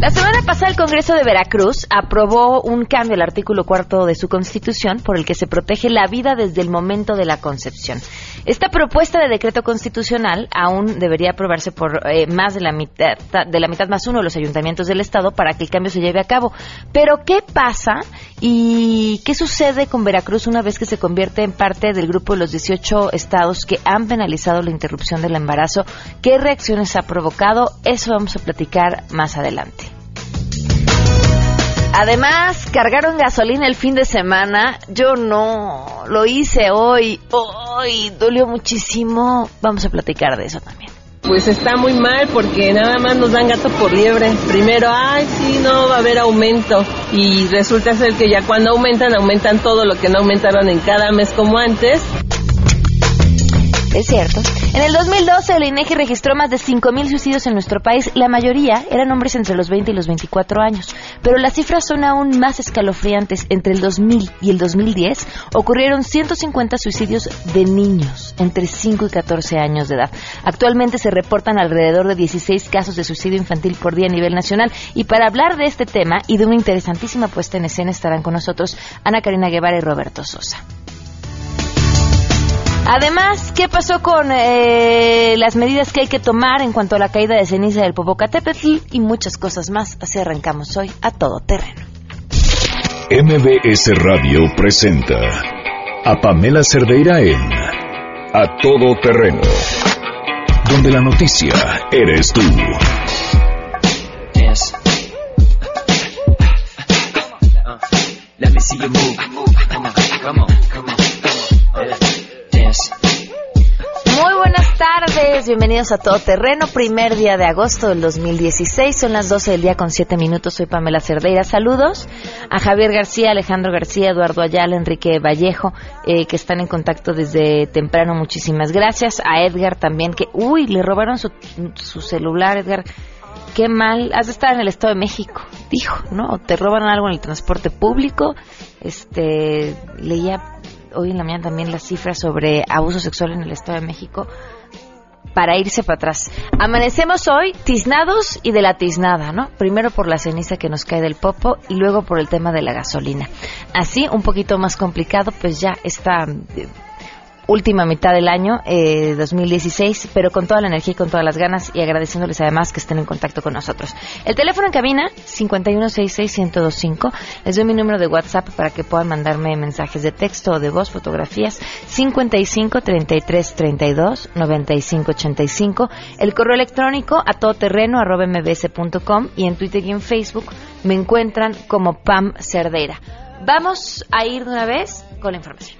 La semana pasada el Congreso de Veracruz aprobó un cambio al artículo cuarto de su constitución por el que se protege la vida desde el momento de la concepción. Esta propuesta de decreto constitucional aún debería aprobarse por eh, más de la mitad de la mitad más uno de los ayuntamientos del estado para que el cambio se lleve a cabo. Pero ¿qué pasa y qué sucede con Veracruz una vez que se convierte en parte del grupo de los 18 estados que han penalizado la interrupción del embarazo? ¿Qué reacciones ha provocado? Eso vamos a platicar más adelante. Además, cargaron gasolina el fin de semana. Yo no, lo hice hoy. Hoy dolió muchísimo. Vamos a platicar de eso también. Pues está muy mal porque nada más nos dan gato por liebre. Primero, ay, sí, no va a haber aumento. Y resulta ser que ya cuando aumentan, aumentan todo lo que no aumentaron en cada mes como antes. Es cierto. En el 2012, el INEGI registró más de 5.000 suicidios en nuestro país. La mayoría eran hombres entre los 20 y los 24 años. Pero las cifras son aún más escalofriantes. Entre el 2000 y el 2010 ocurrieron 150 suicidios de niños entre 5 y 14 años de edad. Actualmente se reportan alrededor de 16 casos de suicidio infantil por día a nivel nacional. Y para hablar de este tema y de una interesantísima puesta en escena estarán con nosotros Ana Karina Guevara y Roberto Sosa. Además, ¿qué pasó con eh, las medidas que hay que tomar en cuanto a la caída de ceniza del Popocatépetl y muchas cosas más? Así arrancamos hoy a todo terreno. MBS Radio presenta a Pamela Cerdeira en A Todo Terreno, donde la noticia eres tú. Muy buenas tardes, bienvenidos a Todo Terreno, primer día de agosto del 2016, son las 12 del día con 7 minutos, soy Pamela Cerdeira, saludos a Javier García, Alejandro García, Eduardo Ayala, Enrique Vallejo, eh, que están en contacto desde temprano, muchísimas gracias, a Edgar también, que, uy, le robaron su, su celular, Edgar, qué mal, has de estar en el Estado de México, dijo, ¿no? Te roban algo en el transporte público, este, leía hoy en la mañana también las cifras sobre abuso sexual en el Estado de México para irse para atrás. Amanecemos hoy tiznados y de la tiznada, ¿no? Primero por la ceniza que nos cae del popo y luego por el tema de la gasolina. Así, un poquito más complicado, pues ya está última mitad del año eh, 2016, pero con toda la energía y con todas las ganas y agradeciéndoles además que estén en contacto con nosotros. El teléfono en cabina 5166125. Les doy mi número de WhatsApp para que puedan mandarme mensajes de texto o de voz, fotografías 55 33 32 95 85. El correo electrónico a todoterreno arroba mbs.com y en Twitter y en Facebook me encuentran como Pam Cerdera. Vamos a ir de una vez con la información.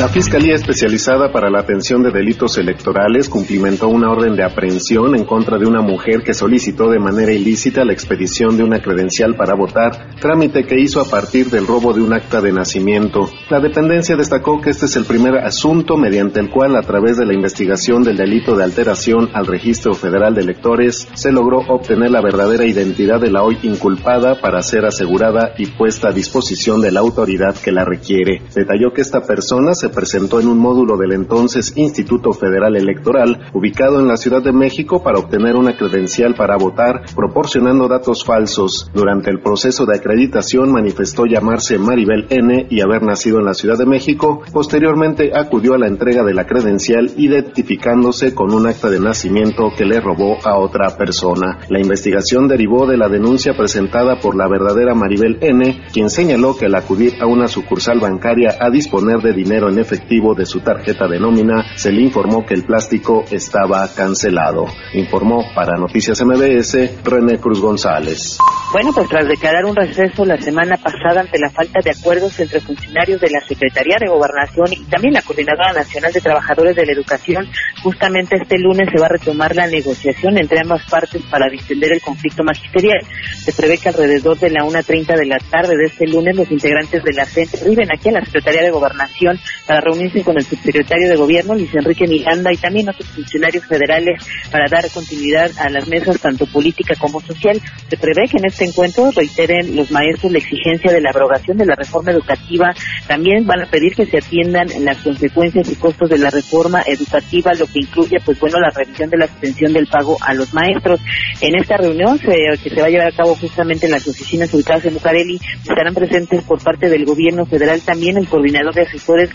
La Fiscalía Especializada para la Atención de Delitos Electorales cumplimentó una orden de aprehensión en contra de una mujer que solicitó de manera ilícita la expedición de una credencial para votar, trámite que hizo a partir del robo de un acta de nacimiento. La dependencia destacó que este es el primer asunto mediante el cual, a través de la investigación del delito de alteración al registro federal de electores, se logró obtener la verdadera identidad de la hoy inculpada para ser asegurada y puesta a disposición de la autoridad que la requiere. Detalló que esta persona se presentó en un módulo del entonces Instituto Federal Electoral, ubicado en la Ciudad de México, para obtener una credencial para votar, proporcionando datos falsos. Durante el proceso de acreditación manifestó llamarse Maribel N. y haber nacido en la Ciudad de México. Posteriormente acudió a la entrega de la credencial identificándose con un acta de nacimiento que le robó a otra persona. La investigación derivó de la denuncia presentada por la verdadera Maribel N., quien señaló que al acudir a una sucursal bancaria a disponer de dinero en efectivo de su tarjeta de nómina, se le informó que el plástico estaba cancelado. Informó para Noticias MBS René Cruz González. Bueno, pues tras declarar un receso la semana pasada ante la falta de acuerdos entre funcionarios de la Secretaría de Gobernación y también la Coordinadora Nacional de Trabajadores de la Educación, justamente este lunes se va a retomar la negociación entre ambas partes para distender el conflicto magisterial. Se prevé que alrededor de la 1.30 de la tarde de este lunes los integrantes de la CENTE arriben aquí a la Secretaría de Gobernación para reunirse con el subsecretario de Gobierno, Luis Enrique Miranda, y también otros funcionarios federales para dar continuidad a las mesas tanto política como social. Se prevé que en este encuentro reiteren los maestros la exigencia de la abrogación de la reforma educativa. También van a pedir que se atiendan las consecuencias y costos de la reforma educativa, lo que incluye, pues bueno, la revisión de la suspensión del pago a los maestros. En esta reunión, que se va a llevar a cabo justamente en las oficinas ubicadas en Bucareli, estarán presentes por parte del gobierno federal también el coordinador de asesores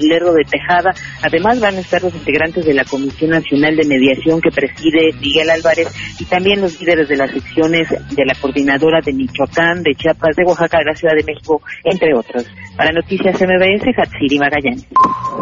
Lerdo de Tejada. Además van a estar los integrantes de la Comisión Nacional de Mediación que preside Miguel Álvarez y también los líderes de las secciones de la coordinadora de Michoacán, de Chiapas, de Oaxaca, de la Ciudad de México, entre otros. Para Noticias MBS, Hatsiri Magallanes.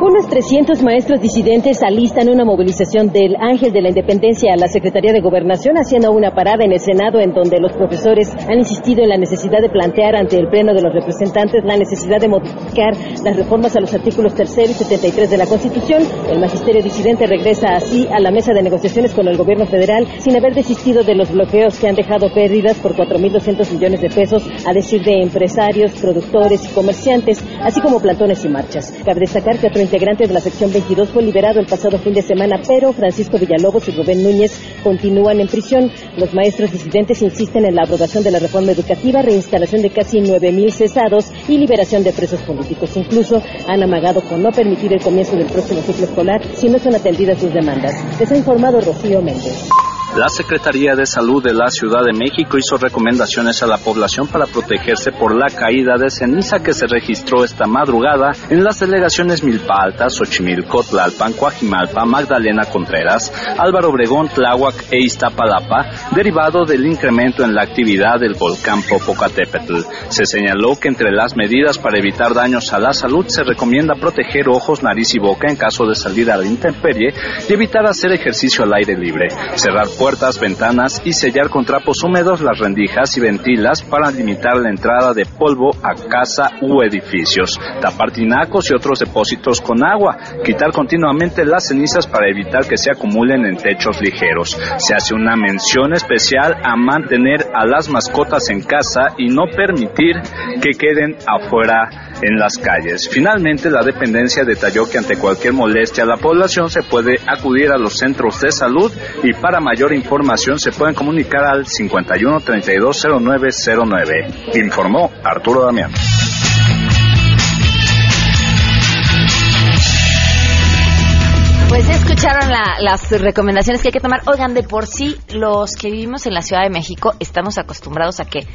Unos 300 maestros disidentes alistan una movilización del Ángel de la Independencia a la Secretaría de Gobernación, haciendo una parada en el Senado en donde los profesores han insistido en la necesidad de plantear ante el Pleno de los Representantes la necesidad de modificar las reformas a los 3 y 73 de la Constitución. El magisterio disidente regresa así a la mesa de negociaciones con el gobierno federal sin haber desistido de los bloqueos que han dejado pérdidas por 4.200 millones de pesos, a decir de empresarios, productores y comerciantes así como plantones y marchas. Cabe destacar que otro integrante de la sección 22 fue liberado el pasado fin de semana, pero Francisco Villalobos y Rubén Núñez continúan en prisión. Los maestros disidentes insisten en la aprobación de la reforma educativa, reinstalación de casi 9.000 cesados y liberación de presos políticos. Incluso han amagado con no permitir el comienzo del próximo ciclo escolar si no son atendidas sus demandas. Les ha informado Rocío Méndez. La Secretaría de Salud de la Ciudad de México hizo recomendaciones a la población para protegerse por la caída de ceniza que se registró esta madrugada en las delegaciones Milpa Alta, Xochimilco, Tlalpan, Coajimalpa, Magdalena Contreras, Álvaro Obregón, Tláhuac e Iztapalapa, derivado del incremento en la actividad del volcán Popocatépetl. Se señaló que entre las medidas para evitar daños a la salud se recomienda proteger ojos, nariz y boca en caso de salir a la intemperie y evitar hacer ejercicio al aire libre, cerrar puertas, ventanas y sellar con trapos húmedos las rendijas y ventilas para limitar la entrada de polvo a casa u edificios, tapar tinacos y otros depósitos con agua, quitar continuamente las cenizas para evitar que se acumulen en techos ligeros. Se hace una mención especial a mantener a las mascotas en casa y no permitir que queden afuera en las calles. Finalmente, la dependencia detalló que ante cualquier molestia a la población se puede acudir a los centros de salud y para mayor información se pueden comunicar al 51 32 0909. Informó Arturo Damián. Pues escucharon las recomendaciones que hay que tomar. Oigan, de por sí, los que vivimos en la Ciudad de México estamos acostumbrados a que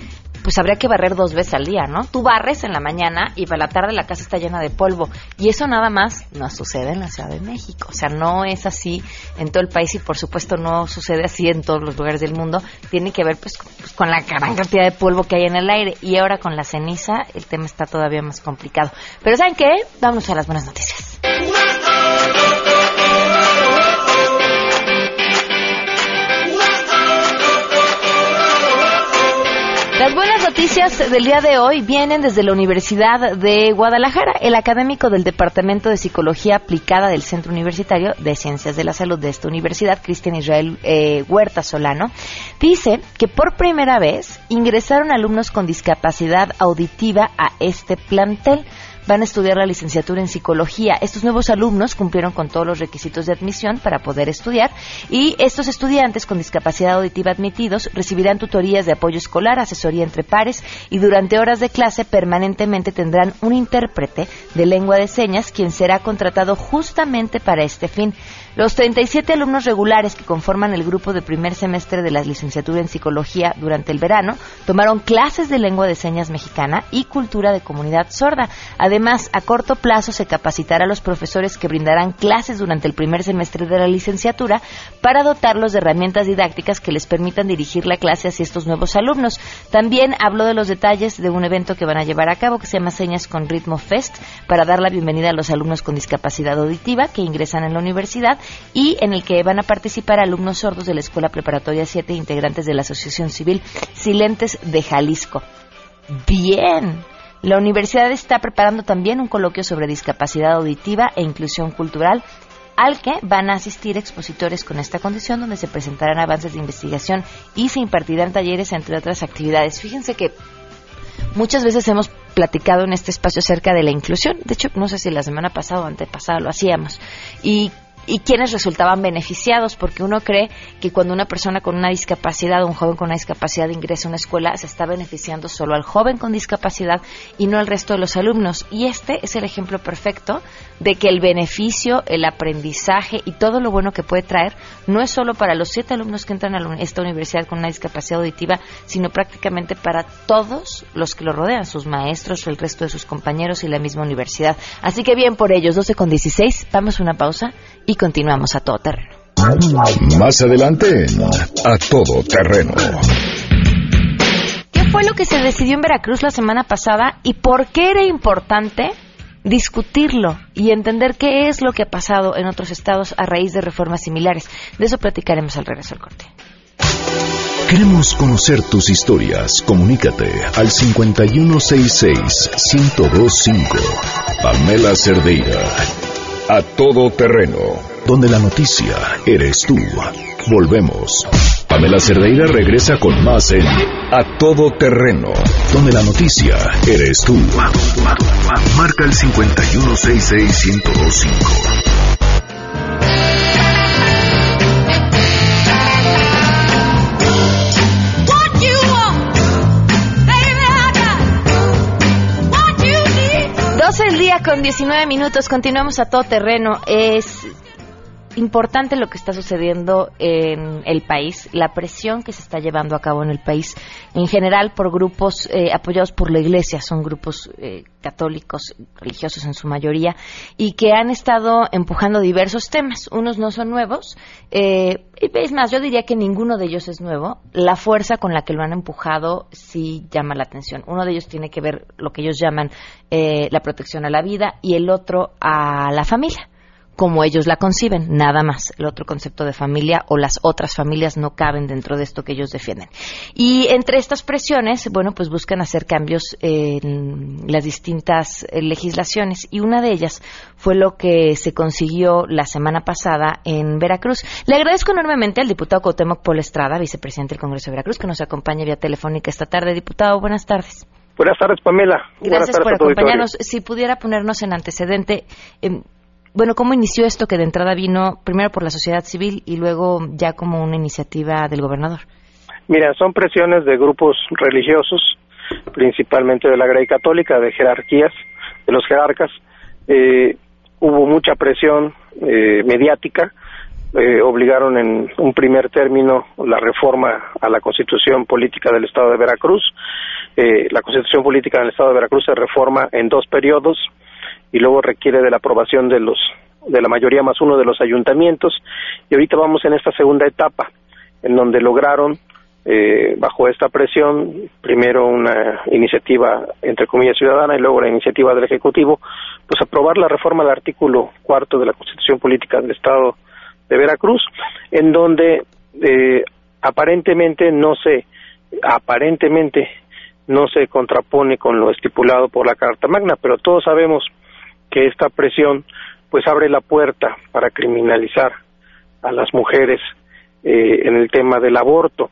pues habría que barrer dos veces al día, ¿no? Tú barres en la mañana y para la tarde la casa está llena de polvo. Y eso nada más no sucede en la Ciudad de México. O sea, no es así en todo el país y por supuesto no sucede así en todos los lugares del mundo. Tiene que ver pues, pues con la gran cantidad de polvo que hay en el aire. Y ahora con la ceniza el tema está todavía más complicado. Pero ¿saben qué? Vámonos a las buenas noticias. Las buenas noticias del día de hoy vienen desde la Universidad de Guadalajara. El académico del Departamento de Psicología Aplicada del Centro Universitario de Ciencias de la Salud de esta universidad, Cristian Israel eh, Huerta Solano, dice que por primera vez ingresaron alumnos con discapacidad auditiva a este plantel van a estudiar la licenciatura en psicología. Estos nuevos alumnos cumplieron con todos los requisitos de admisión para poder estudiar y estos estudiantes con discapacidad auditiva admitidos recibirán tutorías de apoyo escolar, asesoría entre pares y durante horas de clase permanentemente tendrán un intérprete de lengua de señas quien será contratado justamente para este fin. Los 37 alumnos regulares que conforman el grupo de primer semestre de la licenciatura en psicología durante el verano tomaron clases de lengua de señas mexicana y cultura de comunidad sorda. Además, a corto plazo se capacitará a los profesores que brindarán clases durante el primer semestre de la licenciatura para dotarlos de herramientas didácticas que les permitan dirigir la clase hacia estos nuevos alumnos. También habló de los detalles de un evento que van a llevar a cabo que se llama Señas con Ritmo Fest para dar la bienvenida a los alumnos con discapacidad auditiva que ingresan en la universidad y en el que van a participar alumnos sordos de la Escuela Preparatoria 7 integrantes de la Asociación Civil Silentes de Jalisco. Bien. La universidad está preparando también un coloquio sobre discapacidad auditiva e inclusión cultural al que van a asistir expositores con esta condición, donde se presentarán avances de investigación y se impartirán talleres, entre otras actividades. Fíjense que muchas veces hemos platicado en este espacio acerca de la inclusión. De hecho, no sé si la semana pasada o antepasada lo hacíamos. Y y quienes resultaban beneficiados, porque uno cree que cuando una persona con una discapacidad o un joven con una discapacidad ingresa a una escuela, se está beneficiando solo al joven con discapacidad y no al resto de los alumnos. Y este es el ejemplo perfecto de que el beneficio, el aprendizaje y todo lo bueno que puede traer no es solo para los siete alumnos que entran a esta universidad con una discapacidad auditiva, sino prácticamente para todos los que lo rodean, sus maestros, el resto de sus compañeros y la misma universidad. Así que bien por ellos, 12 con 16, vamos a una pausa y continuamos a todo terreno. Más adelante, a todo terreno. ¿Qué fue lo que se decidió en Veracruz la semana pasada y por qué era importante discutirlo y entender qué es lo que ha pasado en otros estados a raíz de reformas similares? De eso platicaremos al regreso al corte. Queremos conocer tus historias. Comunícate al 5166-1025. Pamela Cerdeira. A todo terreno, donde la noticia eres tú. Volvemos. Pamela Cerdeira regresa con más en A todo terreno, donde la noticia eres tú. Marca el 5166125. 12 el día con 19 minutos, continuamos a todo terreno. Es importante lo que está sucediendo en el país, la presión que se está llevando a cabo en el país en general por grupos eh, apoyados por la Iglesia, son grupos eh, católicos, religiosos en su mayoría, y que han estado empujando diversos temas. Unos no son nuevos, eh, es más, yo diría que ninguno de ellos es nuevo. La fuerza con la que lo han empujado sí llama la atención. Uno de ellos tiene que ver lo que ellos llaman la protección a la vida y el otro a la familia como ellos la conciben, nada más. El otro concepto de familia o las otras familias no caben dentro de esto que ellos defienden. Y entre estas presiones, bueno, pues buscan hacer cambios en las distintas eh, legislaciones y una de ellas fue lo que se consiguió la semana pasada en Veracruz. Le agradezco enormemente al diputado Cuauhtémoc Polestrada, vicepresidente del Congreso de Veracruz, que nos acompaña vía telefónica esta tarde. Diputado, buenas tardes. Buenas tardes, Pamela. Gracias por acompañarnos. Si pudiera ponernos en antecedente, em, bueno, ¿cómo inició esto que de entrada vino primero por la sociedad civil y luego ya como una iniciativa del gobernador? Mira, son presiones de grupos religiosos, principalmente de la Grey Católica, de jerarquías, de los jerarcas. Eh, hubo mucha presión eh, mediática, eh, obligaron en un primer término la reforma a la constitución política del Estado de Veracruz. la constitución política del Estado de Veracruz se reforma en dos periodos, y luego requiere de la aprobación de los de la mayoría más uno de los ayuntamientos. Y ahorita vamos en esta segunda etapa en donde lograron eh, bajo esta presión primero una iniciativa entre comillas ciudadana y luego la iniciativa del ejecutivo pues aprobar la reforma del artículo cuarto de la Constitución Política del Estado de Veracruz en donde eh, aparentemente no se aparentemente no se contrapone con lo estipulado por la Carta Magna pero todos sabemos que esta presión pues abre la puerta para criminalizar a las mujeres eh, en el tema del aborto.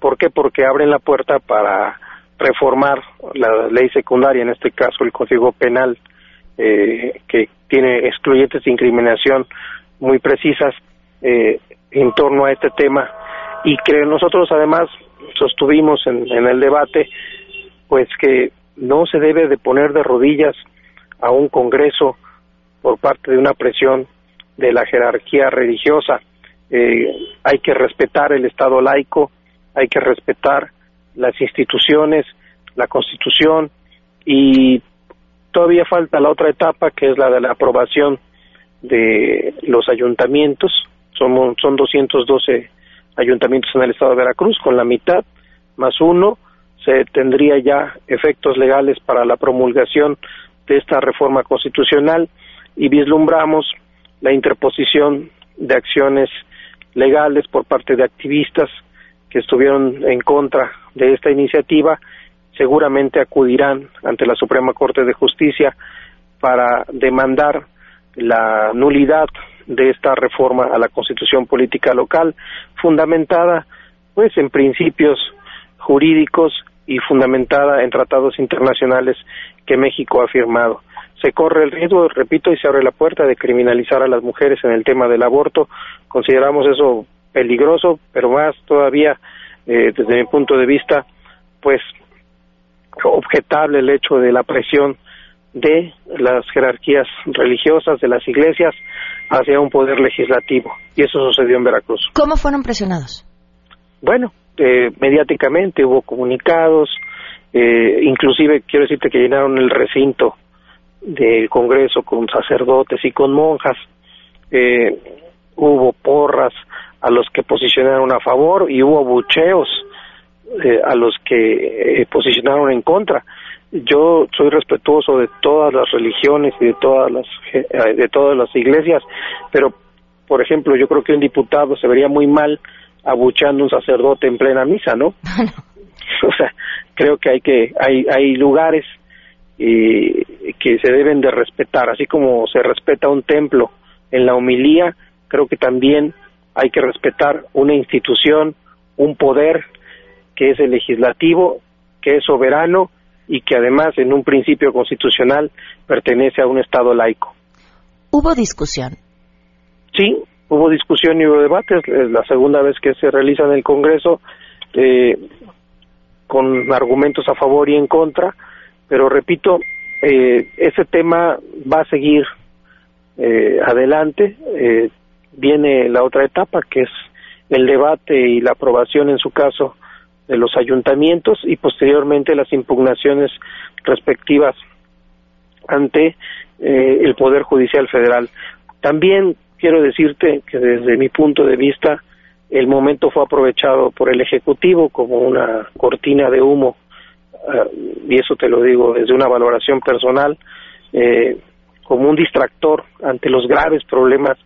¿Por qué? Porque abren la puerta para reformar la ley secundaria, en este caso el Código Penal, eh, que tiene excluyentes de incriminación muy precisas eh, en torno a este tema y que nosotros además sostuvimos en, en el debate pues que no se debe de poner de rodillas a un Congreso por parte de una presión de la jerarquía religiosa. Eh, hay que respetar el Estado laico, hay que respetar las instituciones, la Constitución y todavía falta la otra etapa que es la de la aprobación de los ayuntamientos. Son, son 212 ayuntamientos en el Estado de Veracruz, con la mitad más uno se tendría ya efectos legales para la promulgación de esta reforma constitucional y vislumbramos la interposición de acciones legales por parte de activistas que estuvieron en contra de esta iniciativa seguramente acudirán ante la Suprema Corte de Justicia para demandar la nulidad de esta reforma a la Constitución política local fundamentada pues en principios jurídicos y fundamentada en tratados internacionales que México ha firmado. Se corre el riesgo, repito, y se abre la puerta de criminalizar a las mujeres en el tema del aborto. Consideramos eso peligroso, pero más todavía, eh, desde mi punto de vista, pues objetable el hecho de la presión de las jerarquías religiosas de las iglesias hacia un poder legislativo. Y eso sucedió en Veracruz. ¿Cómo fueron presionados? Bueno, eh, mediáticamente hubo comunicados, eh, inclusive quiero decirte que llenaron el recinto del Congreso con sacerdotes y con monjas. Eh, hubo porras a los que posicionaron a favor y hubo bucheos eh, a los que eh, posicionaron en contra. Yo soy respetuoso de todas las religiones y de todas las eh, de todas las iglesias, pero por ejemplo, yo creo que un diputado se vería muy mal abuchando a un sacerdote en plena misa, ¿no? o sea, creo que hay que hay hay lugares que se deben de respetar, así como se respeta un templo en la homilía, creo que también hay que respetar una institución, un poder que es el legislativo, que es soberano y que además en un principio constitucional pertenece a un Estado laico. ¿Hubo discusión? Sí, hubo discusión y hubo debates. Es la segunda vez que se realiza en el Congreso eh, con argumentos a favor y en contra, pero repito, eh, ese tema va a seguir eh, adelante. Eh, viene la otra etapa, que es el debate y la aprobación, en su caso, de los ayuntamientos y posteriormente las impugnaciones respectivas ante eh, el Poder Judicial Federal. También quiero decirte que desde mi punto de vista el momento fue aprovechado por el Ejecutivo como una cortina de humo eh, y eso te lo digo desde una valoración personal eh, como un distractor ante los graves problemas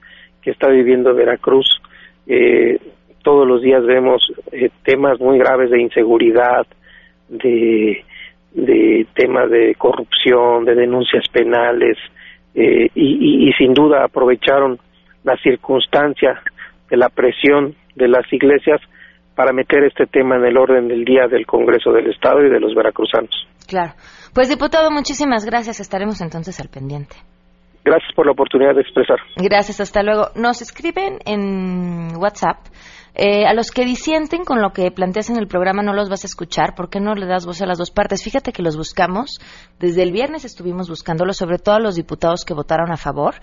que está viviendo Veracruz. Eh, todos los días vemos eh, temas muy graves de inseguridad, de, de temas de corrupción, de denuncias penales, eh, y, y, sin duda aprovecharon la circunstancia de la presión de las iglesias para meter este tema en el orden del día del Congreso del Estado y de los veracruzanos. Claro. Pues diputado, muchísimas gracias. Estaremos entonces al pendiente. Gracias por la oportunidad de expresar. Gracias, hasta luego. Nos escriben en WhatsApp eh, a los que disienten con lo que planteas en el programa no los vas a escuchar, ¿por qué no le das voz a las dos partes? Fíjate que los buscamos, desde el viernes estuvimos buscándolos, sobre todo a los diputados que votaron a favor.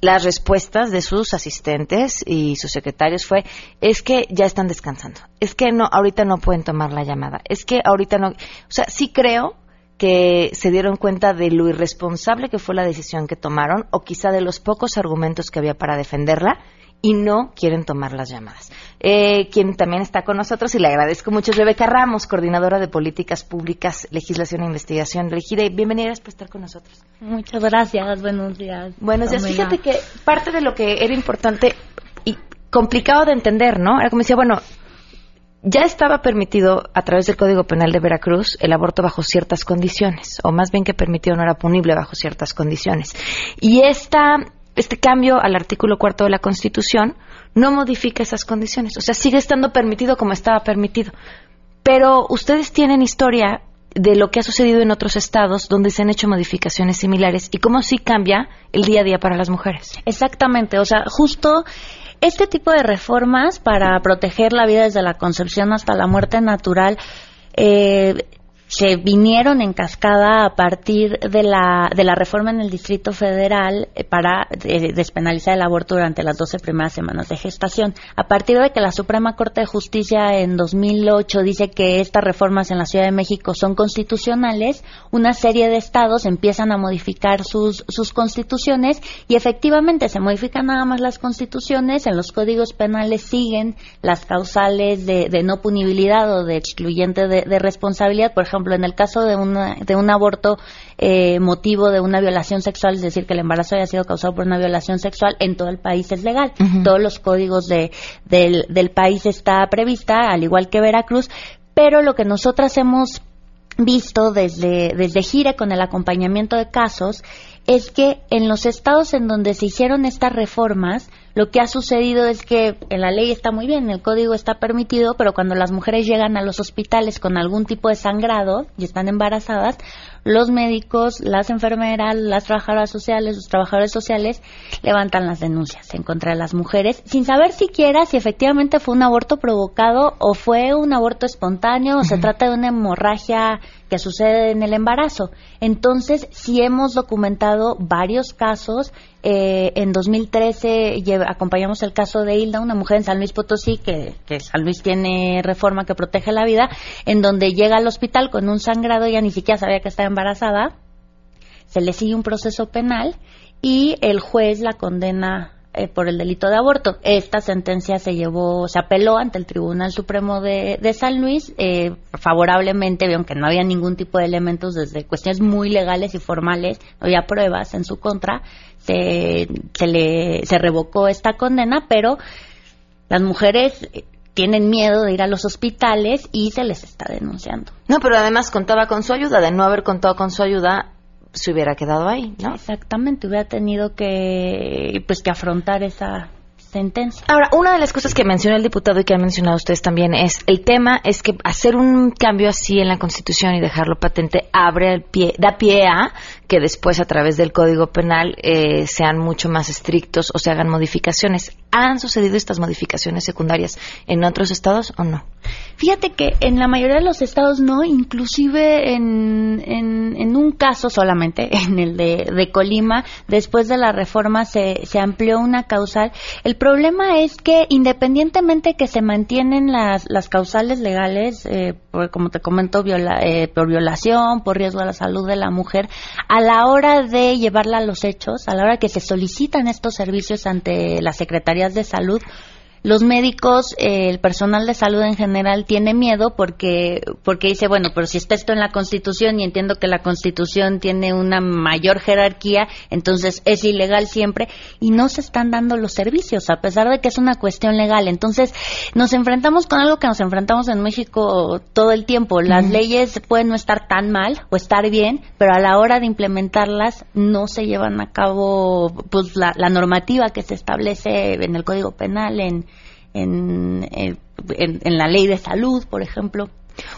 Las respuestas de sus asistentes y sus secretarios fue, es que ya están descansando, es que no, ahorita no pueden tomar la llamada, es que ahorita no, o sea, sí creo que se dieron cuenta de lo irresponsable que fue la decisión que tomaron o quizá de los pocos argumentos que había para defenderla y no quieren tomar las llamadas. Eh, quien también está con nosotros y le agradezco mucho es Rebeca Ramos, coordinadora de políticas públicas, legislación e investigación. Regida, bienvenida por estar con nosotros. Muchas gracias, buenos días. Buenos días. Fíjate que parte de lo que era importante y complicado de entender, ¿no? Era como decía, bueno, ya estaba permitido a través del Código Penal de Veracruz el aborto bajo ciertas condiciones, o más bien que permitido no era punible bajo ciertas condiciones. Y esta este cambio al artículo cuarto de la Constitución no modifica esas condiciones. O sea, sigue estando permitido como estaba permitido. Pero ustedes tienen historia de lo que ha sucedido en otros estados donde se han hecho modificaciones similares y cómo sí cambia el día a día para las mujeres. Exactamente, o sea, justo este tipo de reformas para proteger la vida desde la concepción hasta la muerte natural eh, se vinieron en cascada a partir de la, de la reforma en el Distrito Federal eh, para eh, despenalizar el aborto durante las 12 primeras semanas de gestación. A partir de que la Suprema Corte de Justicia en 2008 dice que estas reformas en la Ciudad de México son constitucionales, una serie de estados empiezan a modificar sus, sus constituciones y efectivamente se modifican nada más las constituciones, en los códigos penales siguen las causales de, de no punibilidad o de excluyente de, de responsabilidad, por ejemplo, ejemplo, en el caso de, de un aborto eh, motivo de una violación sexual, es decir, que el embarazo haya sido causado por una violación sexual, en todo el país es legal. Todos los códigos de, del, del país está prevista, al igual que Veracruz, pero lo que nosotras hemos visto desde, desde Gire con el acompañamiento de casos es que en los estados en donde se hicieron estas reformas, lo que ha sucedido es que en la ley está muy bien, el código está permitido, pero cuando las mujeres llegan a los hospitales con algún tipo de sangrado y están embarazadas, los médicos, las enfermeras, las trabajadoras sociales, los trabajadores sociales levantan las denuncias en contra de las mujeres sin saber siquiera si efectivamente fue un aborto provocado o fue un aborto espontáneo o se trata de una hemorragia que sucede en el embarazo. Entonces, sí hemos documentado varios casos. Eh, en 2013 acompañamos el caso de Hilda, una mujer en San Luis Potosí, que, que, San Luis tiene reforma que protege la vida, en donde llega al hospital con un sangrado, ya ni siquiera sabía que estaba embarazada, se le sigue un proceso penal y el juez la condena eh, por el delito de aborto. Esta sentencia se llevó, se apeló ante el Tribunal Supremo de, San Luis eh, favorablemente, aunque no había ningún tipo de elementos desde cuestiones muy legales y formales, no había pruebas en su contra, se, se, le, se revocó esta condena, pero las mujeres tienen miedo de ir a los hospitales y se les está denunciando. No, pero además contaba con su ayuda, de no haber contado con su ayuda, se hubiera quedado ahí, ¿no? Exactamente, hubiera tenido que pues que afrontar esa sentencia. Ahora, una de las cosas que mencionó el diputado y que han mencionado ustedes también es el tema es que hacer un cambio así en la Constitución y dejarlo patente abre el pie, da pie a que después a través del Código Penal eh, sean mucho más estrictos o se hagan modificaciones. ¿Han sucedido estas modificaciones secundarias en otros estados o no? Fíjate que en la mayoría de los estados no, inclusive en, en, un caso solamente, en el de, Colima, después de la reforma se, se amplió una causal. El problema es que independientemente que se mantienen las, las causales legales, eh, como te comento, eh, por violación, por riesgo a la salud de la mujer, a la hora de llevarla a los hechos, a la hora que se solicitan estos servicios ante las secretarías de salud, los médicos, eh, el personal de salud en general tiene miedo porque, porque dice, bueno, pero si está esto en la Constitución y entiendo que la Constitución tiene una mayor jerarquía, entonces es ilegal siempre y no se están dando los servicios, a pesar de que es una cuestión legal. Entonces nos enfrentamos con algo que nos enfrentamos en México todo el tiempo. Las leyes pueden no estar tan mal o estar bien, pero a la hora de implementarlas no se llevan a cabo pues la, la normativa que se establece en el Código Penal, en eh, en, en, la ley de salud, por ejemplo.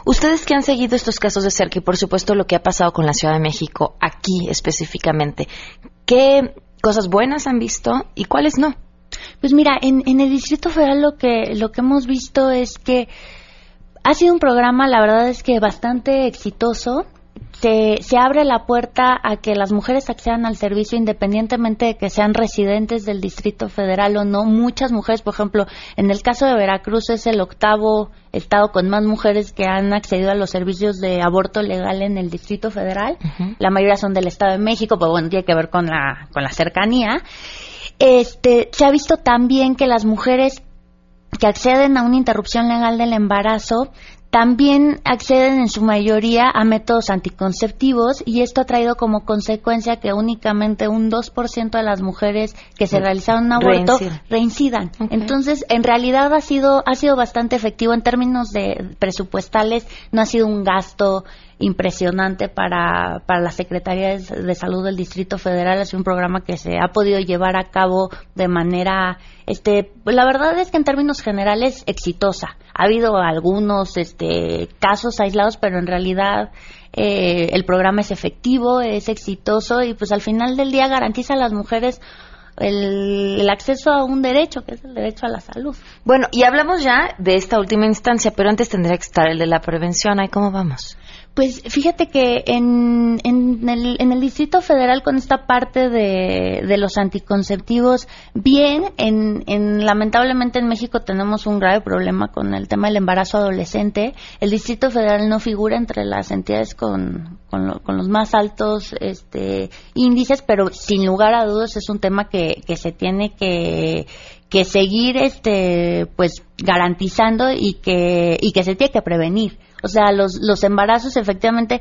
Ustedes que han seguido estos casos de cerca y por supuesto lo que ha pasado con la Ciudad de México, aquí específicamente, ¿qué cosas buenas han visto y cuáles no? Pues mira, en, en el Distrito Federal lo que, lo que hemos visto es que ha sido un programa, la verdad es que bastante exitoso se, abre la puerta a que las mujeres accedan al servicio independientemente de que sean residentes del Distrito Federal o no. Muchas mujeres, por ejemplo, en el caso de Veracruz es el octavo estado con más mujeres que han accedido a los servicios de aborto legal en el Distrito Federal. La mayoría son del Estado de México, pero bueno, tiene que ver con la, con la cercanía. Este, se ha visto también que las mujeres que acceden a una interrupción legal del embarazo también acceden en su mayoría a métodos anticonceptivos y esto ha traído como consecuencia que únicamente un 2% de las mujeres que se realizaron un aborto reincidan. Entonces, en realidad ha sido ha sido bastante efectivo en términos de presupuestales, no ha sido un gasto impresionante para, para la Secretaría de Salud del Distrito Federal. Es un programa que se ha podido llevar a cabo de manera, este, la verdad es que en términos generales exitosa. Ha habido algunos este, casos aislados, pero en realidad eh, el programa es efectivo, es exitoso y pues al final del día garantiza a las mujeres el, acceso a un derecho, que es el derecho a la salud. Bueno, y hablamos ya de esta última instancia, pero antes tendría que estar el de la prevención. ¿Ahí cómo vamos? Pues fíjate que en, en, el, en el Distrito Federal con esta parte de, de los anticonceptivos, bien, en, en, lamentablemente en México tenemos un grave problema con el tema del embarazo adolescente. El Distrito Federal no figura entre las entidades con, con, con los más altos este, índices, pero sin lugar a dudas es un tema que, que se tiene que que seguir este pues garantizando y que y que se tiene que prevenir o sea, los, los embarazos efectivamente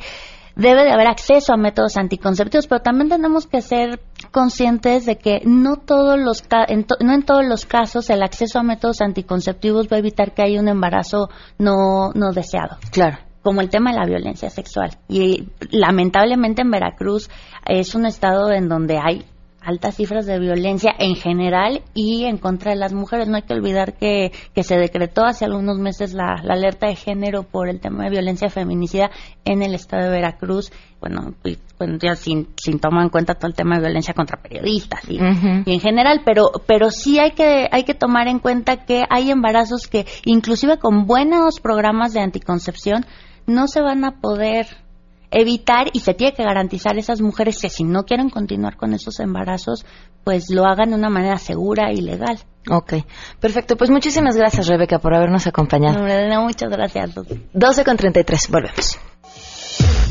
debe de haber acceso a métodos anticonceptivos, pero también tenemos que ser conscientes de que no todos los en no en todos los casos el acceso a métodos anticonceptivos va a evitar que haya un embarazo no no deseado. Claro. Como el tema de la violencia sexual. Y lamentablemente en Veracruz es un estado en donde hay altas cifras de violencia en general y en contra de las mujeres. No hay que olvidar que, que se decretó hace algunos meses la, alerta de género por el tema de violencia feminicida en el estado de Veracruz. Bueno, ya sin, sin tomar en cuenta todo el tema de violencia contra periodistas y, y, en general, pero, pero sí hay que, hay que tomar en cuenta que hay embarazos que, inclusive con buenos programas de anticoncepción, no se van a poder evitar y se tiene que garantizar a esas mujeres que si no quieren continuar con esos embarazos, pues lo hagan de una manera segura y legal. Ok, perfecto. Pues muchísimas gracias, Rebeca, por habernos acompañado. No, muchas gracias. 12 con 33, volvemos.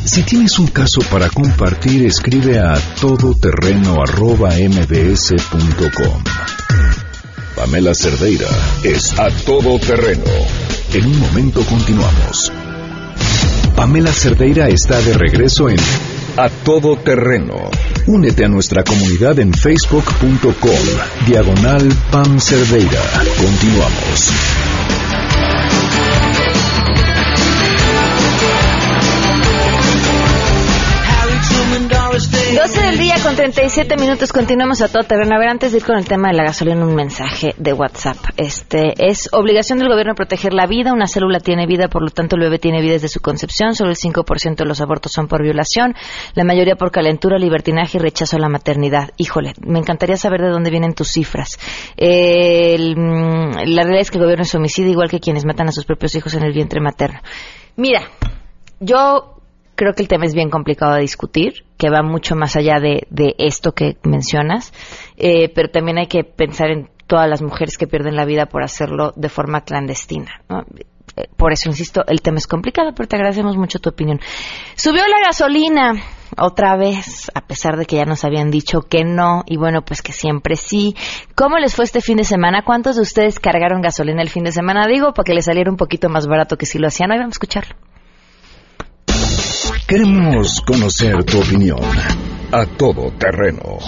Si tienes un caso para compartir, escribe a todoterreno.mbs.com. Pamela Cerdeira es a todoterreno. En un momento continuamos. Pamela Cerdeira está de regreso en A Todo Terreno. Únete a nuestra comunidad en facebook.com, diagonal Pam Cerdeira. Continuamos. 12 del día con 37 minutos. Continuamos a todo terreno. A ver, antes de ir con el tema de la gasolina, un mensaje de WhatsApp. Este es obligación del gobierno proteger la vida. Una célula tiene vida, por lo tanto, el bebé tiene vida desde su concepción. Solo el 5% de los abortos son por violación. La mayoría por calentura, libertinaje y rechazo a la maternidad. Híjole, me encantaría saber de dónde vienen tus cifras. Mm, la realidad es que el gobierno es homicida, igual que quienes matan a sus propios hijos en el vientre materno. Mira, yo creo que el tema es bien complicado de discutir, que va mucho más allá de, esto que mencionas, eh, pero también hay que pensar en todas las mujeres que pierden la vida por hacerlo de forma clandestina. Eh, por eso, insisto, el tema es complicado, pero te agradecemos mucho tu opinión. Subió la gasolina otra vez, a pesar de que ya nos habían dicho que no, y bueno, pues que siempre sí. ¿Cómo les fue este fin de semana? ¿Cuántos de ustedes cargaron gasolina el fin de semana? Digo, para que les saliera un poquito más barato que si lo hacían. Hoy vamos a escucharlo. Queremos conocer tu opinión. A todo terreno.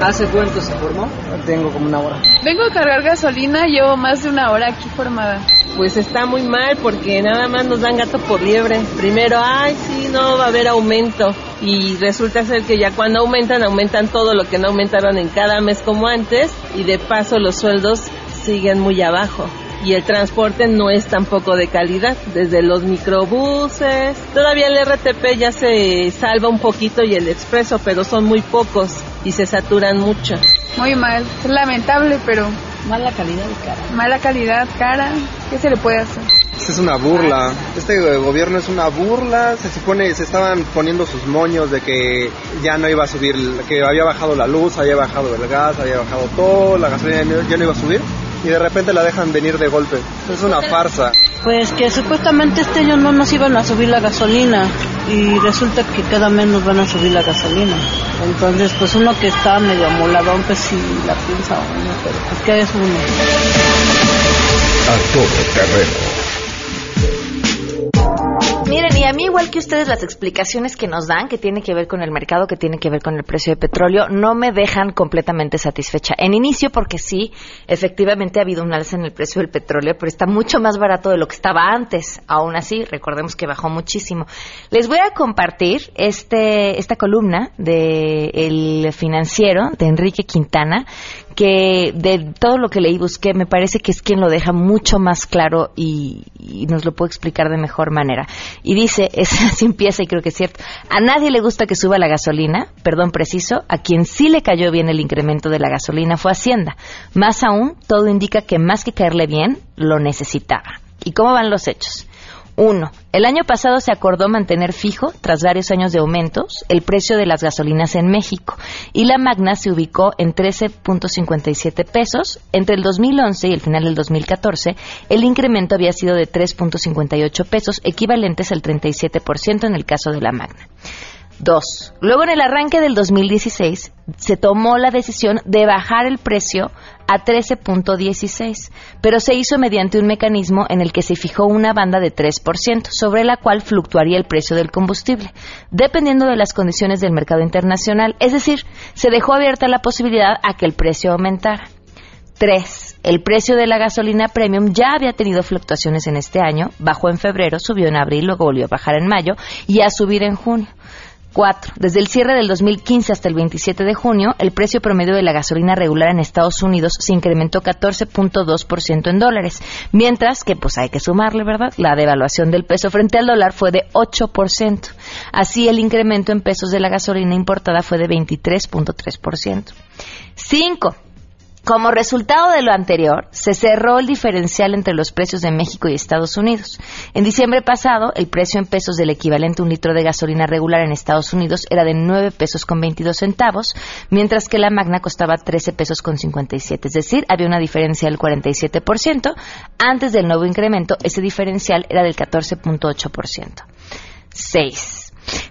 ¿Hace cuánto se formó? Tengo como una hora. Vengo a cargar gasolina, llevo más de una hora aquí formada. Pues está muy mal porque nada más nos dan gato por liebre. Primero, ay, sí, no va a haber aumento. Y resulta ser que ya cuando aumentan, aumentan todo lo que no aumentaron en cada mes como antes. Y de paso los sueldos siguen muy abajo y el transporte no es tampoco de calidad, desde los microbuses, todavía el RTP ya se salva un poquito y el expreso, pero son muy pocos y se saturan mucho. Muy mal, es lamentable, pero mala calidad y cara. Mala calidad, cara, ¿qué se le puede hacer? es una burla. Este gobierno es una burla. Se supone, se estaban poniendo sus moños de que ya no iba a subir, que había bajado la luz, había bajado el gas, había bajado todo, la gasolina ya no iba a subir y de repente la dejan venir de golpe. Es una farsa. Pues que supuestamente este año no nos iban a subir la gasolina y resulta que cada mes nos van a subir la gasolina. Entonces, pues uno que está medio amoladón, pues sí la piensa uno, pero pues que es uno. A todo terreno Miren, y a mí igual que ustedes las explicaciones que nos dan, que tiene que ver con el mercado, que tiene que ver con el precio de petróleo, no me dejan completamente satisfecha. En inicio, porque sí, efectivamente ha habido un alza en el precio del petróleo, pero está mucho más barato de lo que estaba antes. Aún así, recordemos que bajó muchísimo. Les voy a compartir este, esta columna de El Financiero de Enrique Quintana, que de todo lo que leí busqué, me parece que es quien lo deja mucho más claro y, nos lo puede explicar de mejor manera. Y dice, es, así empieza y creo que es cierto, a nadie le gusta que suba la gasolina, perdón preciso, a quien sí le cayó bien el incremento de la gasolina fue Hacienda. Más aún, todo indica que más que caerle bien, lo necesitaba. ¿Y cómo van los hechos? Uno, el año pasado se acordó mantener fijo, tras varios años de aumentos, el precio de las gasolinas en México y la magna se ubicó en 13.57 pesos. Entre el 2011 y el final del 2014, el incremento había sido de 3.58 pesos, equivalentes al 37% en el caso de la magna. Dos. Luego en el arranque del 2016 se tomó la decisión de bajar el precio a 13.16, pero se hizo mediante un mecanismo en el que se fijó una banda de 3%, sobre la cual fluctuaría el precio del combustible, dependiendo de las condiciones del mercado internacional, es decir, se dejó abierta la posibilidad a que el precio aumentara. 3. El precio de la gasolina premium ya había tenido fluctuaciones en este año, bajó en febrero, subió en abril, luego volvió a bajar en mayo y a subir en junio. Cuatro, desde el cierre del 2015 hasta el 27 de junio, el precio promedio de la gasolina regular en Estados Unidos se incrementó 14.2% en dólares, mientras que, pues hay que sumarle, ¿verdad? La devaluación del peso frente al dólar fue de 8%. Así, el incremento en pesos de la gasolina importada fue de 23.3%. Cinco, como resultado de lo anterior, se cerró el diferencial entre los precios de México y Estados Unidos. En diciembre pasado, el precio en pesos del equivalente a un litro de gasolina regular en Estados Unidos era de 9 pesos con 22 centavos, mientras que la magna costaba 13 pesos con 57. Es decir, había una diferencia del 47%. Antes del nuevo incremento, ese diferencial era del 14.8%. 6.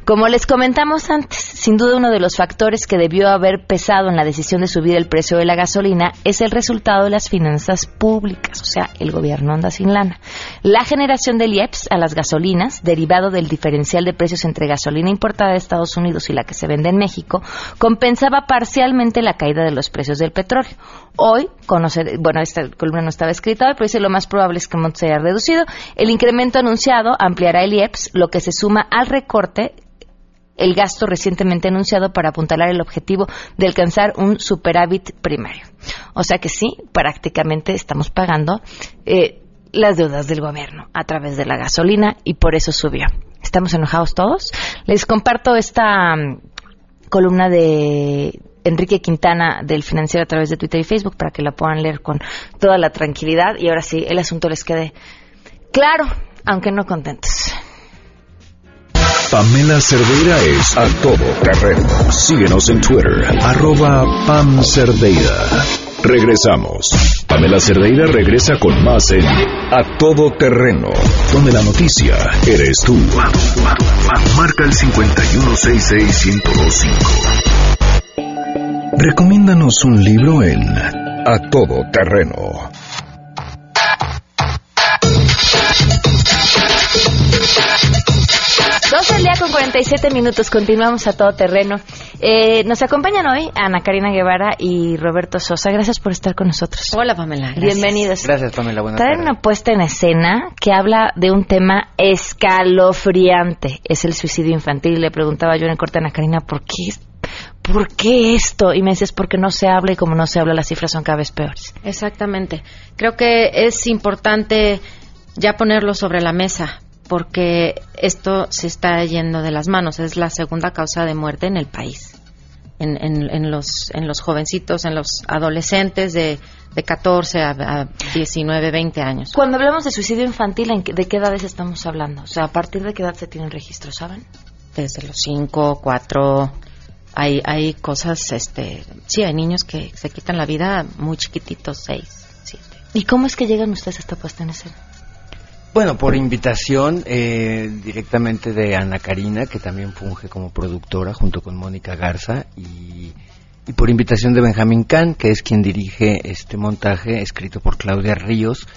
Como les comentamos antes, sin duda uno de los factores que debió haber pesado en la decisión de subir el precio de la gasolina es el resultado de las finanzas públicas, o sea, el gobierno anda sin lana. La generación del IEPS a las gasolinas, derivado del diferencial de precios entre gasolina importada de Estados Unidos y la que se vende en México, compensaba parcialmente la caída de los precios del petróleo. Hoy, conocer, bueno, esta columna no estaba escrita hoy, pero dice lo más probable es que se haya reducido. El incremento anunciado ampliará el IEPS, lo que se suma al recorte el gasto recientemente anunciado para apuntalar el objetivo de alcanzar un superávit primario. O sea que sí, prácticamente estamos pagando eh, las deudas del gobierno a través de la gasolina y por eso subió. ¿Estamos enojados todos? Les comparto esta mm, columna de Enrique Quintana del Financiero a través de Twitter y Facebook para que la puedan leer con toda la tranquilidad y ahora sí, el asunto les quede claro, aunque no contentos. Pamela Cerdeira es a todo terreno. Síguenos en Twitter, arroba Pam Cerdeira. Regresamos. Pamela Cerdeira regresa con más en A Todo Terreno, donde la noticia eres tú. Marca el 5166125. Recomiéndanos un libro en A Todo Terreno. 12 del día con 47 minutos, continuamos a todo terreno. Eh, nos acompañan hoy Ana Karina Guevara y Roberto Sosa. Gracias por estar con nosotros. Hola Pamela. Bienvenidos. Gracias Pamela, buenas Traen una puesta en escena que habla de un tema escalofriante. Es el suicidio infantil. Le preguntaba yo en el corte a Ana Karina, ¿por qué ¿por qué esto? Y me dices, porque no se habla y como no se habla las cifras son cada vez peores. Exactamente. Creo que es importante ya ponerlo sobre la mesa porque esto se está yendo de las manos. Es la segunda causa de muerte en el país. En, los, en los jovencitos, en los adolescentes de, de 14 a, 19, 20 años. Cuando hablamos de suicidio infantil, ¿de qué edades estamos hablando? O sea, ¿a partir de qué edad se tienen registro, saben? Desde los 5, 4, hay, hay cosas, este, sí, hay niños que se quitan la vida muy chiquititos, 6, 7. ¿Y cómo es que llegan ustedes a esta puesta en escena? Bueno, por invitación eh, directamente de Ana Karina, que también funge como productora junto con Mónica Garza, y, por invitación de Benjamín Kahn, que es quien dirige este montaje escrito por Claudia Ríos.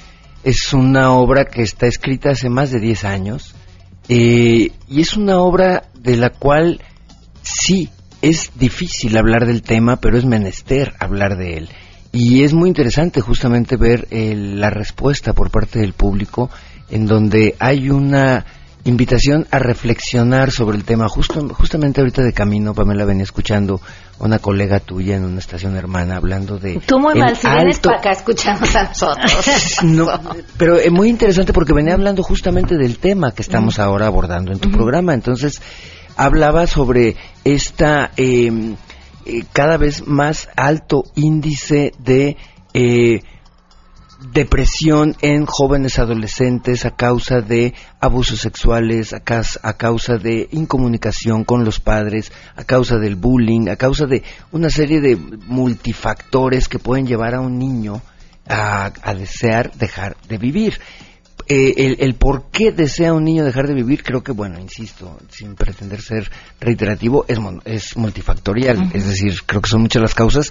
Es una obra que está escrita hace más de 10 años eh, y es una obra de la cual sí es difícil hablar del tema, pero es menester hablar de él. Y es muy interesante justamente ver eh, la respuesta por parte del público en donde hay una invitación a reflexionar sobre el tema. Justo, justamente ahorita de camino, Pamela venía escuchando a una colega tuya en una estación hermana hablando de... Tú muy mal, si vienes para acá escuchando a nosotros. no, pero es muy interesante porque venía hablando justamente del tema que estamos ahora abordando en tu programa. Entonces, hablaba sobre esta em, eh, cada vez más alto índice de... Eh, depresión en jóvenes adolescentes a causa de abusos sexuales, a, causa de incomunicación con los padres, a causa del bullying, a causa de una serie de multifactores que pueden llevar a un niño a desear dejar de vivir. Eh, el, por qué desea un niño dejar de vivir, creo que, bueno, insisto, sin pretender ser reiterativo, es, es multifactorial. Es decir, creo que son muchas las causas.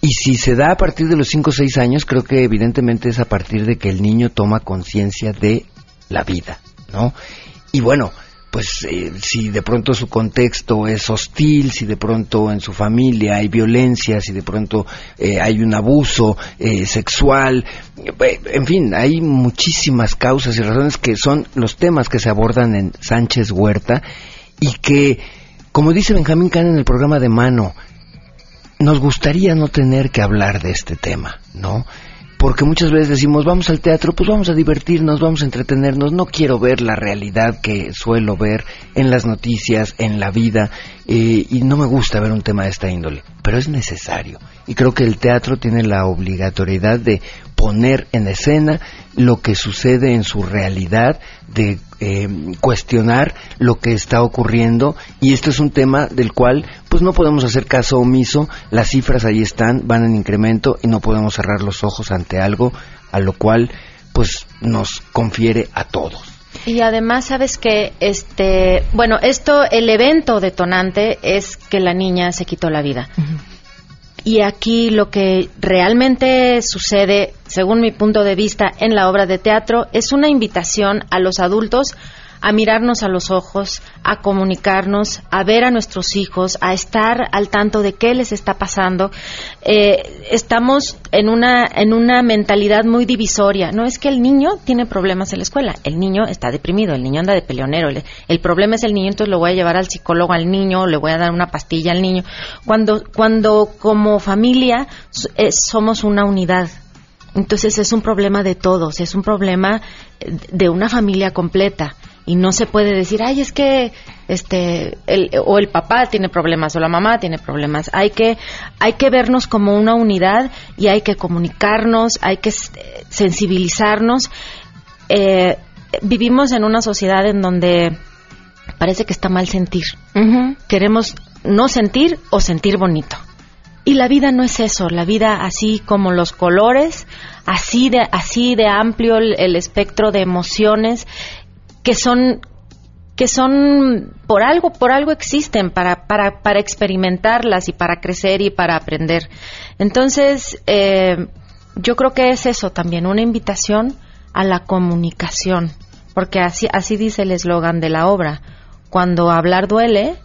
Y si se da a partir de los 5 o 6 años, creo que evidentemente es a partir de que el niño toma conciencia de la vida, ¿no? Y bueno, pues eh, si de pronto su contexto es hostil, si de pronto en su familia hay violencia, si de pronto eh, hay un abuso eh, sexual, en fin, hay muchísimas causas y razones que son los temas que se abordan en Sánchez Huerta y que como dice Benjamín Kahn en el programa de Mano, nos gustaría no tener que hablar de este tema, ¿no? Porque muchas veces decimos, vamos al teatro, pues vamos a divertirnos, vamos a entretenernos, no quiero ver la realidad que suelo ver en las noticias, en la vida, eh, y no me gusta ver un tema de esta índole, pero es necesario. Y creo que el teatro tiene la obligatoriedad de poner en escena lo que sucede en su realidad, de eh, cuestionar lo que está ocurriendo y esto es un tema del cual pues no podemos hacer caso omiso, las cifras ahí están, van en incremento y no podemos cerrar los ojos ante algo a lo cual pues nos confiere a todos. Y además, sabes que, este, bueno, esto, el evento detonante es que la niña se quitó la vida. Y aquí lo que realmente sucede, según mi punto de vista, en la obra de teatro es una invitación a los adultos a mirarnos a los ojos, a comunicarnos, a ver a nuestros hijos, a estar al tanto de qué les está pasando. Eh, estamos en una, en una mentalidad muy divisoria. No es que el niño tiene problemas en la escuela, el niño está deprimido, el niño anda de peleonero, el, problema es el niño, entonces lo voy a llevar al psicólogo al niño, le voy a dar una pastilla al niño. Cuando, cuando como familia eh, somos una unidad, entonces es un problema de todos, es un problema de una familia completa y no se puede decir, ay, es que este el, o el papá tiene problemas o la mamá tiene problemas. Hay que hay que vernos como una unidad y hay que comunicarnos, hay que sensibilizarnos. Eh, vivimos en una sociedad en donde parece que está mal sentir. Queremos no sentir o sentir bonito. Y la vida no es eso, la vida así como los colores, así de así de amplio el espectro de emociones que son que son por algo, por algo existen para, para, para experimentarlas y para crecer y para aprender. Entonces, eh, yo creo que es eso también, una invitación a la comunicación, porque así, así dice el eslogan de la obra, cuando hablar duele,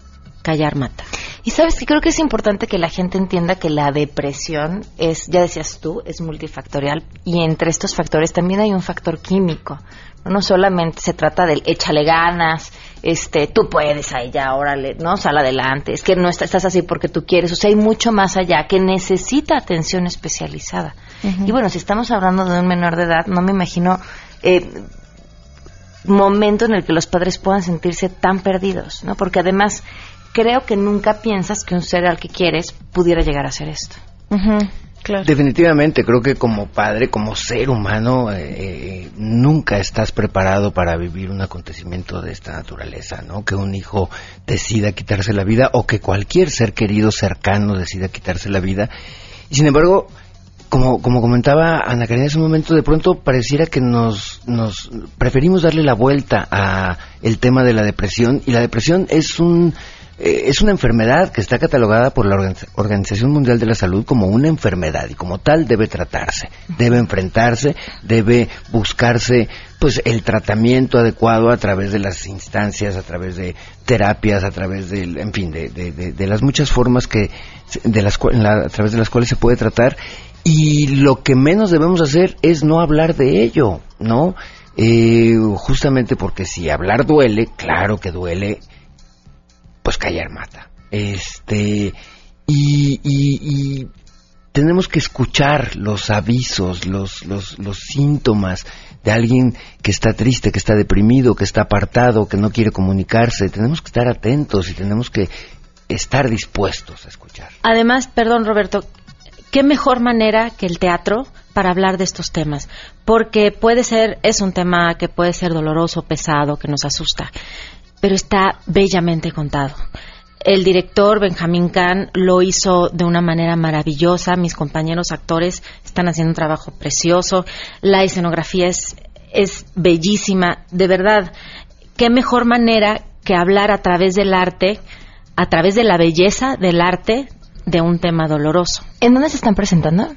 callar mata. Y sabes que creo que es importante que la gente entienda que la depresión es, ya decías tú, es multifactorial y entre estos factores también hay un factor químico. No solamente se trata del échale ganas, este, tú puedes ahí ya, órale, no, sal adelante, es que no estás así porque tú quieres, o sea, hay mucho más allá que necesita atención especializada. Y bueno, si estamos hablando de un menor de edad, no me imagino eh, momento en el que los padres puedan sentirse tan perdidos, ¿no? Porque además creo que nunca piensas que un ser al que quieres pudiera llegar a ser esto. Definitivamente, creo que como padre, como ser humano, eh, eh, nunca estás preparado para vivir un acontecimiento de esta naturaleza, ¿no? Que un hijo decida quitarse la vida o que cualquier ser querido cercano decida quitarse la vida. Y sin embargo, como, como comentaba Ana Karina en un momento, de pronto pareciera que nos, nos preferimos darle la vuelta a el tema de la depresión y la depresión es un eh, es una enfermedad que está catalogada por la Organización Mundial de la Salud como una enfermedad y como tal debe tratarse, debe enfrentarse, debe buscarse pues el tratamiento adecuado a través de las instancias, a través de terapias, a través de, en fin, de, de, las muchas formas que de las a través de las cuales se puede tratar y lo que menos debemos hacer es no hablar de ello, ¿no? Eh, justamente porque si hablar duele, claro que duele, pues callar mata. Este, y, y, tenemos que escuchar los avisos, los, los, los síntomas de alguien que está triste, que está deprimido, que está apartado, que no quiere comunicarse. Tenemos que estar atentos y tenemos que estar dispuestos a escuchar. Además, perdón Roberto, ¿qué mejor manera que el teatro para hablar de estos temas? Porque puede ser, es un tema que puede ser doloroso, pesado, que nos asusta pero está bellamente contado. El director Benjamín Kahn lo hizo de una manera maravillosa. Mis compañeros actores están haciendo un trabajo precioso. La escenografía es, es bellísima. De verdad, qué mejor manera que hablar a través del arte, a través de la belleza del arte, de un tema doloroso. ¿En dónde se están presentando?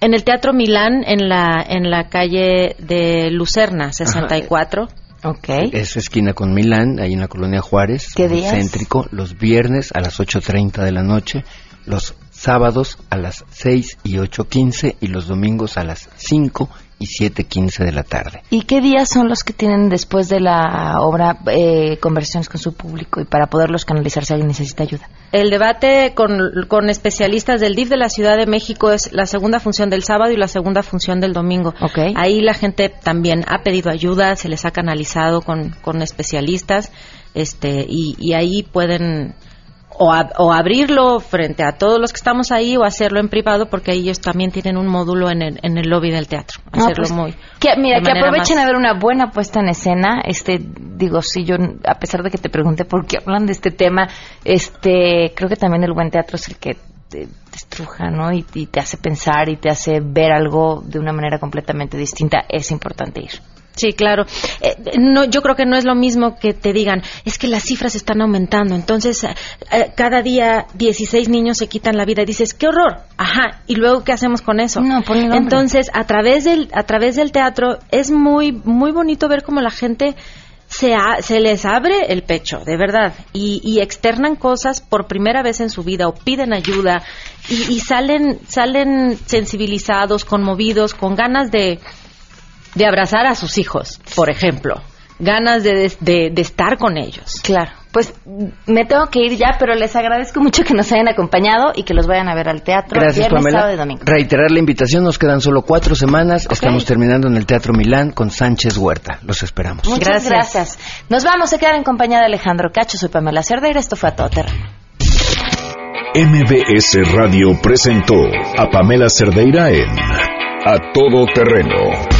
En el Teatro Milán, en la, en la calle de Lucerna, 64. Okay. Es esquina con Milán, ahí en la colonia Juárez. ¿Qué días? Céntrico, los viernes a las 8.30 de la noche, los sábados a las 6 y 8.15 y los domingos a las 5 y 7.15 de la tarde. ¿Y qué días son los que tienen después de la obra eh, conversaciones con su público y para poderlos canalizar si alguien necesita ayuda? El debate con, con, especialistas del DIF de la Ciudad de México es la segunda función del sábado y la segunda función del domingo. Okay. Ahí la gente también ha pedido ayuda, se les ha canalizado con, con especialistas este, y, y ahí pueden o, abrirlo frente a todos los que estamos ahí o hacerlo en privado porque ellos también tienen un módulo en el, en el lobby del teatro. Hacerlo pues, muy. Que, mira, que aprovechen a ver una buena puesta en escena. Este, digo, si yo, a pesar de que te pregunté por qué hablan de este tema, este, creo que también el buen teatro es el que te, estruja, ¿no? y te hace pensar y te hace ver algo de una manera completamente distinta. Es importante ir. Sí, claro. Eh, no, yo creo que no es lo mismo que te digan, es que las cifras están aumentando, entonces eh, eh, cada día 16 niños se quitan la vida y dices, qué horror. Ajá, y luego qué hacemos con eso? No, entonces, a través del a través del teatro es muy muy bonito ver cómo la gente se, se les abre el pecho, de verdad, y, y, externan cosas por primera vez en su vida o piden ayuda y, y salen salen sensibilizados, conmovidos, con ganas de de abrazar a sus hijos, por ejemplo, ganas de, de, estar con ellos. Claro. Pues me tengo que ir ya, pero les agradezco mucho que nos hayan acompañado y que los vayan a ver al teatro. Gracias, Pamela. Reiterar la invitación, nos quedan solo cuatro semanas. Estamos terminando en el Teatro Milán con Sánchez Huerta. Los esperamos. Muchas gracias. Nos vamos a quedar en compañía de Alejandro Cacho. Soy Pamela Cerdeira. Esto fue a todo terreno. MBS Radio presentó a Pamela Cerdeira en A Todo Terreno